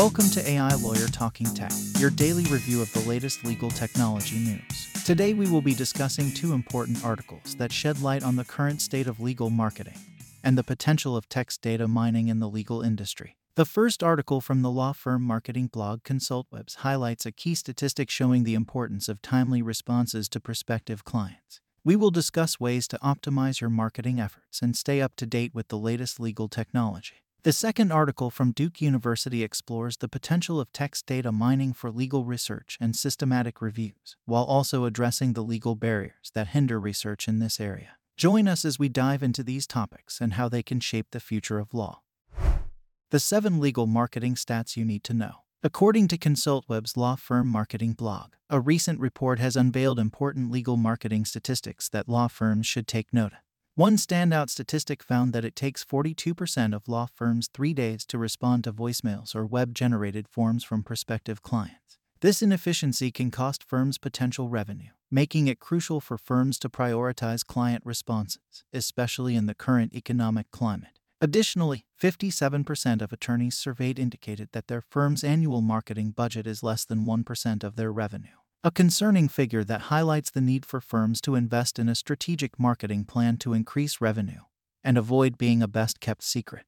Welcome to AI Lawyer Talking Tech, your daily review of the latest legal technology news. Today we will be discussing two important articles that shed light on the current state of legal marketing and the potential of text data mining in the legal industry. The first article from the law firm marketing blog ConsultWebs highlights a key statistic showing the importance of timely responses to prospective clients. We will discuss ways to optimize your marketing efforts and stay up to date with the latest legal technology. The second article from Duke University explores the potential of text data mining for legal research and systematic reviews, while also addressing the legal barriers that hinder research in this area. Join us as we dive into these topics and how they can shape the future of law. The seven legal marketing stats you need to know. According to ConsultWeb's law firm marketing blog, a recent report has unveiled important legal marketing statistics that law firms should take note of. One standout statistic found that it takes 42% of law firms three days to respond to voicemails or web generated forms from prospective clients. This inefficiency can cost firms potential revenue, making it crucial for firms to prioritize client responses, especially in the current economic climate. Additionally, 57% of attorneys surveyed indicated that their firm's annual marketing budget is less than 1% of their revenue a concerning figure that highlights the need for firms to invest in a strategic marketing plan to increase revenue and avoid being a best kept secret.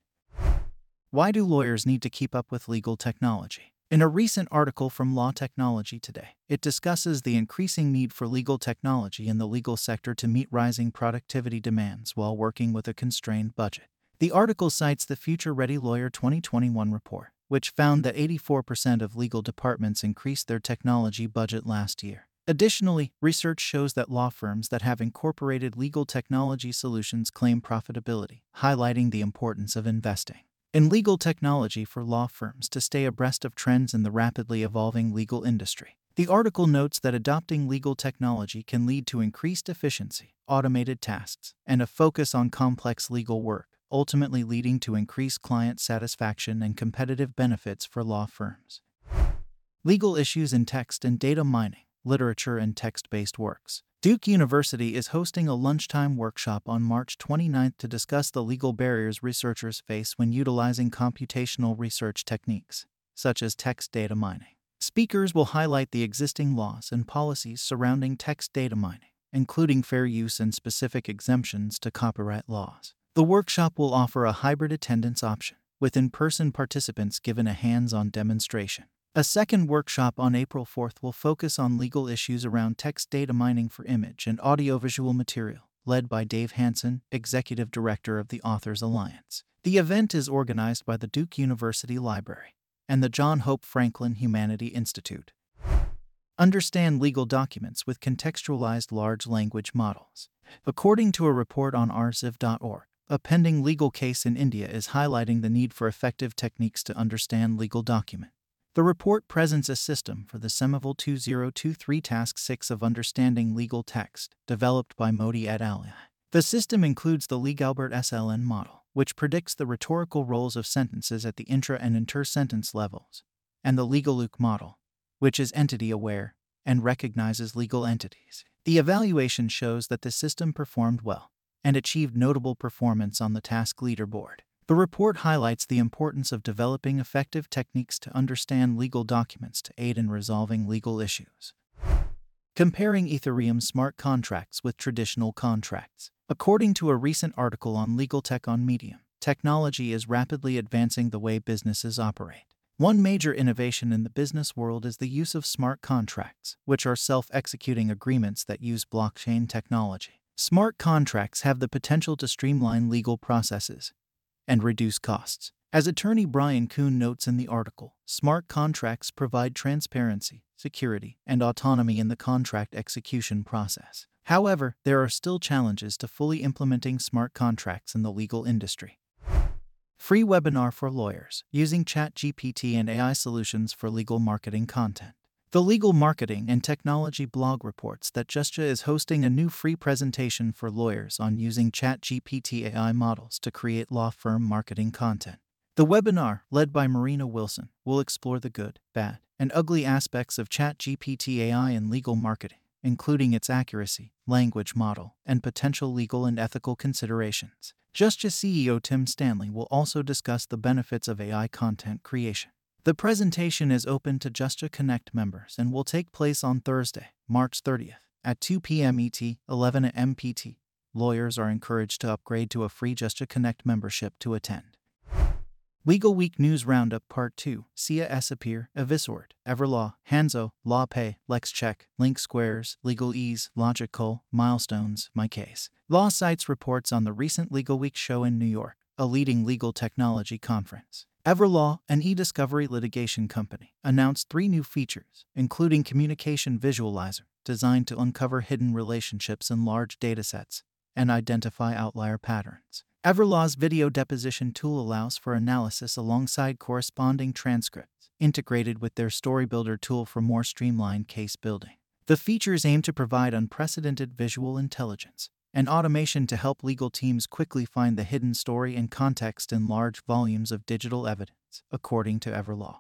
Why do lawyers need to keep up with legal technology? In a recent article from Law Technology Today, it discusses the increasing need for legal technology in the legal sector to meet rising productivity demands while working with a constrained budget. The article cites the Future Ready Lawyer 2021 report, which found mm-hmm. that 84% of legal departments increased their technology budget last year. Additionally, research shows that law firms that have incorporated legal technology solutions claim profitability, highlighting the importance of investing in legal technology for law firms to stay abreast of trends in the rapidly evolving legal industry. The article notes that adopting legal technology can lead to increased efficiency, automated tasks, and a focus on complex legal work ultimately leading to increased client satisfaction and competitive benefits for law firms. Legal issues in text and data mining, literature and text based works. Duke University is hosting a lunchtime workshop on March 29th to discuss the legal barriers researchers face when utilizing computational research techniques, such as text data mining. Speakers will highlight the existing laws and policies surrounding text data mining, including fair use and specific exemptions to copyright laws. The workshop will offer a hybrid attendance option, with in person participants given a hands on demonstration. A second workshop on April 4th will focus on legal issues around text data mining for image and audiovisual material, led by Dave Hansen, Executive Director of the Authors Alliance. The event is organized by the Duke University Library and the John Hope Franklin Humanity Institute. Understand legal documents with contextualized large language models. According to a report on arxiv.org, a pending legal case in India is highlighting the need for effective techniques to understand legal document. The report presents a system for the SemEval 2023 Task 6 of Understanding Legal Text, developed by Modi et al. The system includes the LegalBERT SLN model, which predicts the rhetorical roles of sentences at the intra and inter sentence levels, and the LegalLUKE model, which is entity aware and recognizes legal entities. The evaluation shows that the system performed well and achieved notable performance on the task leaderboard. The report highlights the importance of developing effective techniques to understand legal documents to aid in resolving legal issues. Comparing Ethereum smart contracts with traditional contracts. According to a recent article on Legal Tech on Medium, technology is rapidly advancing the way businesses operate. One major innovation in the business world is the use of smart contracts, which are self executing agreements that use blockchain technology. Smart contracts have the potential to streamline legal processes and reduce costs. As attorney Brian Kuhn notes in the article, smart contracts provide transparency, security, and autonomy in the contract execution process. However, there are still challenges to fully implementing smart contracts in the legal industry. Free webinar for lawyers using ChatGPT and AI solutions for legal marketing content. The Legal Marketing and Technology blog reports that Justia is hosting a new free presentation for lawyers on using ChatGPT AI models to create law firm marketing content. The webinar, led by Marina Wilson, will explore the good, bad, and ugly aspects of ChatGPT AI in legal marketing, including its accuracy, language model, and potential legal and ethical considerations. Justia CEO Tim Stanley will also discuss the benefits of AI content creation. The presentation is open to Justia Connect members and will take place on Thursday, March 30th at 2 p.m. ET, 11 a.m. PT. Lawyers are encouraged to upgrade to a free Justia Connect membership to attend. Legal Week News Roundup Part 2 SIA Esappear, Evisort, Everlaw, Hanzo, LawPay, LexCheck, Link Squares, Legal Ease, Logikcull, Milestones, My Case. Law Sites reports on the recent Legal Week show in New York, a leading legal technology conference. Everlaw, an e-discovery litigation company, announced three new features, including Communication Visualizer, designed to uncover hidden relationships in large datasets and identify outlier patterns. Everlaw's video deposition tool allows for analysis alongside corresponding transcripts, integrated with their StoryBuilder tool for more streamlined case building. The features aim to provide unprecedented visual intelligence and automation to help legal teams quickly find the hidden story and context in large volumes of digital evidence, according to Everlaw.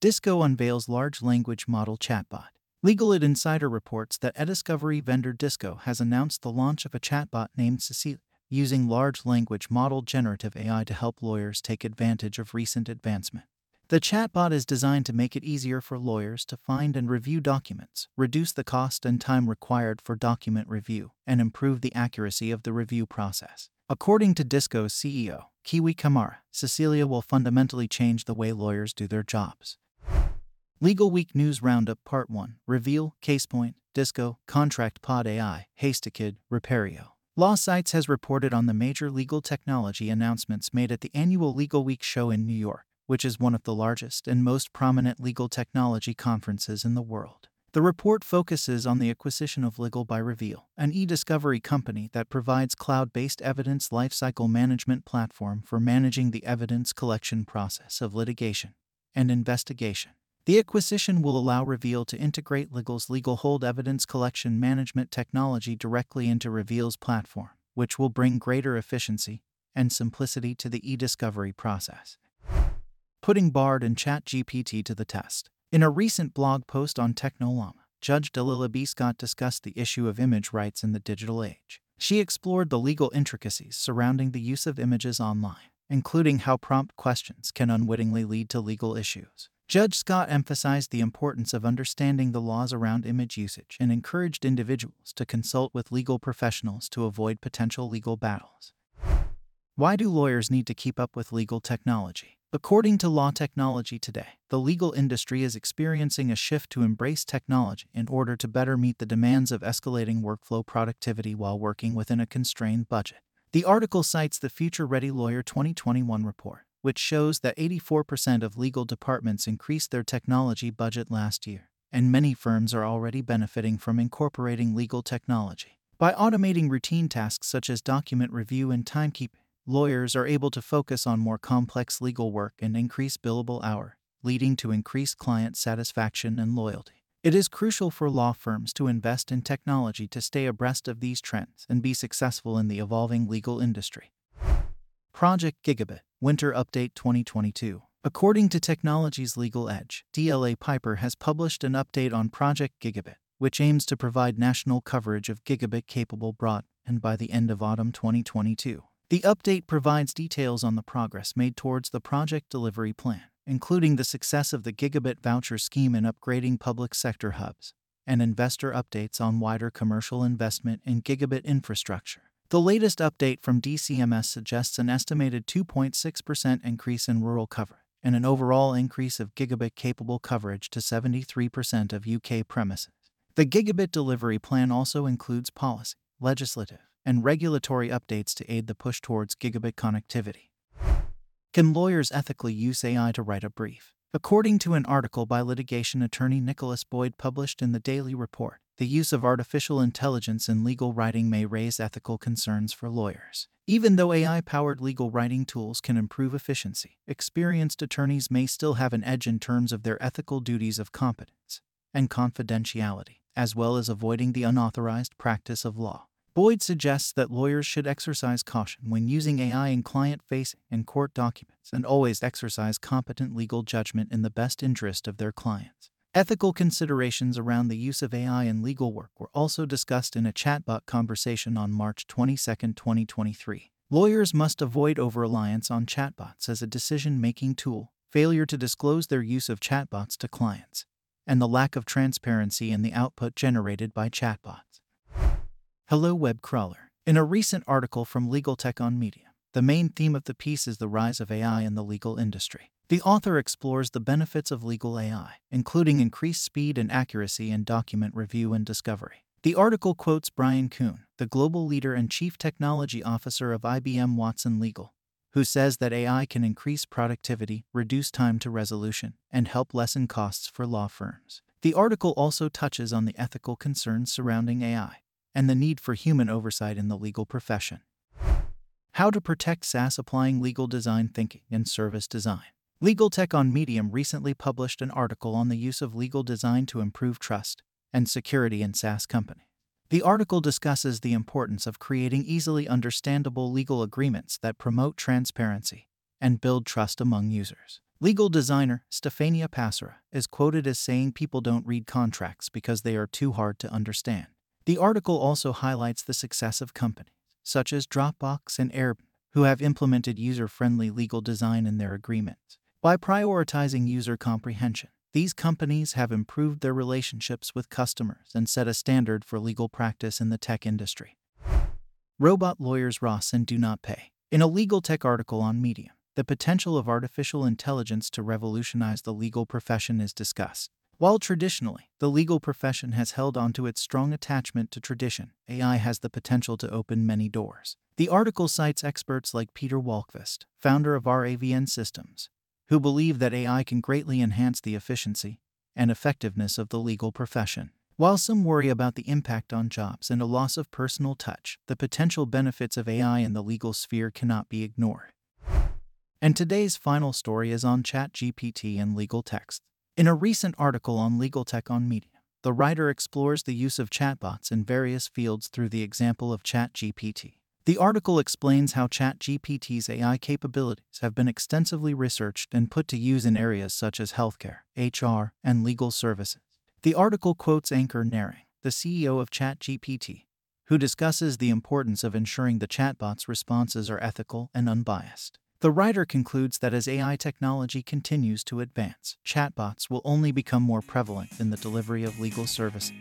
Disco unveils large language model chatbot. LegalIt Insider reports that e-discovery vendor Disco has announced the launch of a chatbot named Cecilia using large language model generative AI to help lawyers take advantage of recent advancement. The chatbot is designed to make it easier for lawyers to find and review documents, reduce the cost and time required for document review, and improve the accuracy of the review process. According to Disco's CEO, Kiwi Camara, Cecilia will fundamentally change the way lawyers do their jobs. Legal Week News Roundup Part 1 Reveal, CasePoint, Disco, Contract Pod AI, HaystackID, Repario. Law Sites has reported on the major legal technology announcements made at the annual Legal Week show in New York, which is one of the largest and most prominent legal technology conferences in the world. The report focuses on the acquisition of Legal by Reveal, an e discovery company that provides cloud based evidence lifecycle management platform for managing the evidence collection process of litigation and investigation. The acquisition will allow Reveal to integrate Legal's legal hold evidence collection management technology directly into Reveal's platform, which will bring greater efficiency and simplicity to the e discovery process. Putting Bard and ChatGPT to the test. In a recent blog post on Technollama, Judge Dalila B. Scott discussed the issue of image rights in the digital age. She explored the legal intricacies surrounding the use of images online, including how prompt questions can unwittingly lead to legal issues. Judge Scott emphasized the importance of understanding the laws around image usage and encouraged individuals to consult with legal professionals to avoid potential legal battles. Why do lawyers need to keep up with legal technology? According to Law Technology Today, the legal industry is experiencing a shift to embrace technology in order to better meet the demands of escalating workflow productivity while working within a constrained budget. The article cites the Future Ready Lawyer 2021 report, which shows that 84% of legal departments increased their technology budget last year, and many firms are already benefiting from incorporating legal technology. By automating routine tasks such as document review and timekeeping, lawyers are able to focus on more complex legal work and increase billable hour, leading to increased client satisfaction and loyalty. It is crucial for law firms to invest in technology to stay abreast of these trends and be successful in the evolving legal industry. Project Gigabit Winter Update 2022. According to Technology's Legal Edge, DLA Piper has published an update on Project Gigabit, which aims to provide national coverage of gigabit capable broadband and by the end of autumn 2022. The update provides details on the progress made towards the project delivery plan, including the success of the gigabit voucher scheme in upgrading public sector hubs, and investor updates on wider commercial investment in gigabit infrastructure. The latest update from DCMS suggests an estimated 2.6% increase in rural coverage and an overall increase of gigabit capable coverage to 73% of UK premises. The gigabit delivery plan also includes policy, legislative, and regulatory updates to aid the push towards gigabit connectivity. Can lawyers ethically use AI to write a brief? According to an article by litigation attorney Nicholas Boyd published in the Daily Report, the use of artificial intelligence in legal writing may raise ethical concerns for lawyers. Even though AI powered legal writing tools can improve efficiency, experienced attorneys may still have an edge in terms of their ethical duties of competence and confidentiality, as well as avoiding the unauthorized practice of law. Boyd suggests that lawyers should exercise caution when using AI in client facing and court documents and always exercise competent legal judgment in the best interest of their clients. Ethical considerations around the use of AI in legal work were also discussed in a chatbot conversation on March 22, 2023. Lawyers must avoid over reliance on chatbots as a decision making tool, failure to disclose their use of chatbots to clients, and the lack of transparency in the output generated by chatbots. Hello, web crawler. In a recent article from Legal Tech on Media, the main theme of the piece is the rise of AI in the legal industry. The author explores the benefits of legal AI, including increased speed and accuracy in document review and discovery. The article quotes Brian Kuhn, the global leader and chief technology officer of IBM Watson Legal, who says that AI can increase productivity, reduce time to resolution, and help lessen costs for law firms. The article also touches on the ethical concerns surrounding AI and the need for human oversight in the legal profession. How to protect SaaS applying legal design thinking and service design. Legal Tech on Medium recently published an article on the use of legal design to improve trust and security in SaaS companies. The article discusses the importance of creating easily understandable legal agreements that promote transparency and build trust among users. Legal designer Stefania Passera is quoted as saying people don't read contracts because they are too hard to understand. The article also highlights the success of companies such as Dropbox and Airbnb who have implemented user friendly legal design in their agreements. By prioritizing user comprehension, these companies have improved their relationships with customers and set a standard for legal practice in the tech industry. Robot lawyers Ross and Do Not Pay. In a legal tech article on Medium, the potential of artificial intelligence to revolutionize the legal profession is discussed. While traditionally, the legal profession has held on to its strong attachment to tradition, AI has the potential to open many doors. The article cites experts like Peter Wallqvist, founder of RAVN Systems, who believe that AI can greatly enhance the efficiency and effectiveness of the legal profession. While some worry about the impact on jobs and a loss of personal touch, the potential benefits of AI in the legal sphere cannot be ignored. And today's final story is on ChatGPT and legal text. In a recent article on Legal Tech on Medium, the writer explores the use of chatbots in various fields through the example of ChatGPT. The article explains how ChatGPT's AI capabilities have been extensively researched and put to use in areas such as healthcare, HR, and legal services. The article quotes Ankur Narang, the CEO of ChatGPT, who discusses the importance of ensuring the chatbot's responses are ethical and unbiased. The writer concludes that as AI technology continues to advance, chatbots will only become more prevalent in the delivery of legal services.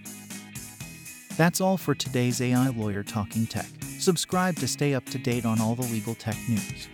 That's all for today's AI Lawyer Talking Tech. Subscribe to stay up to date on all the legal tech news.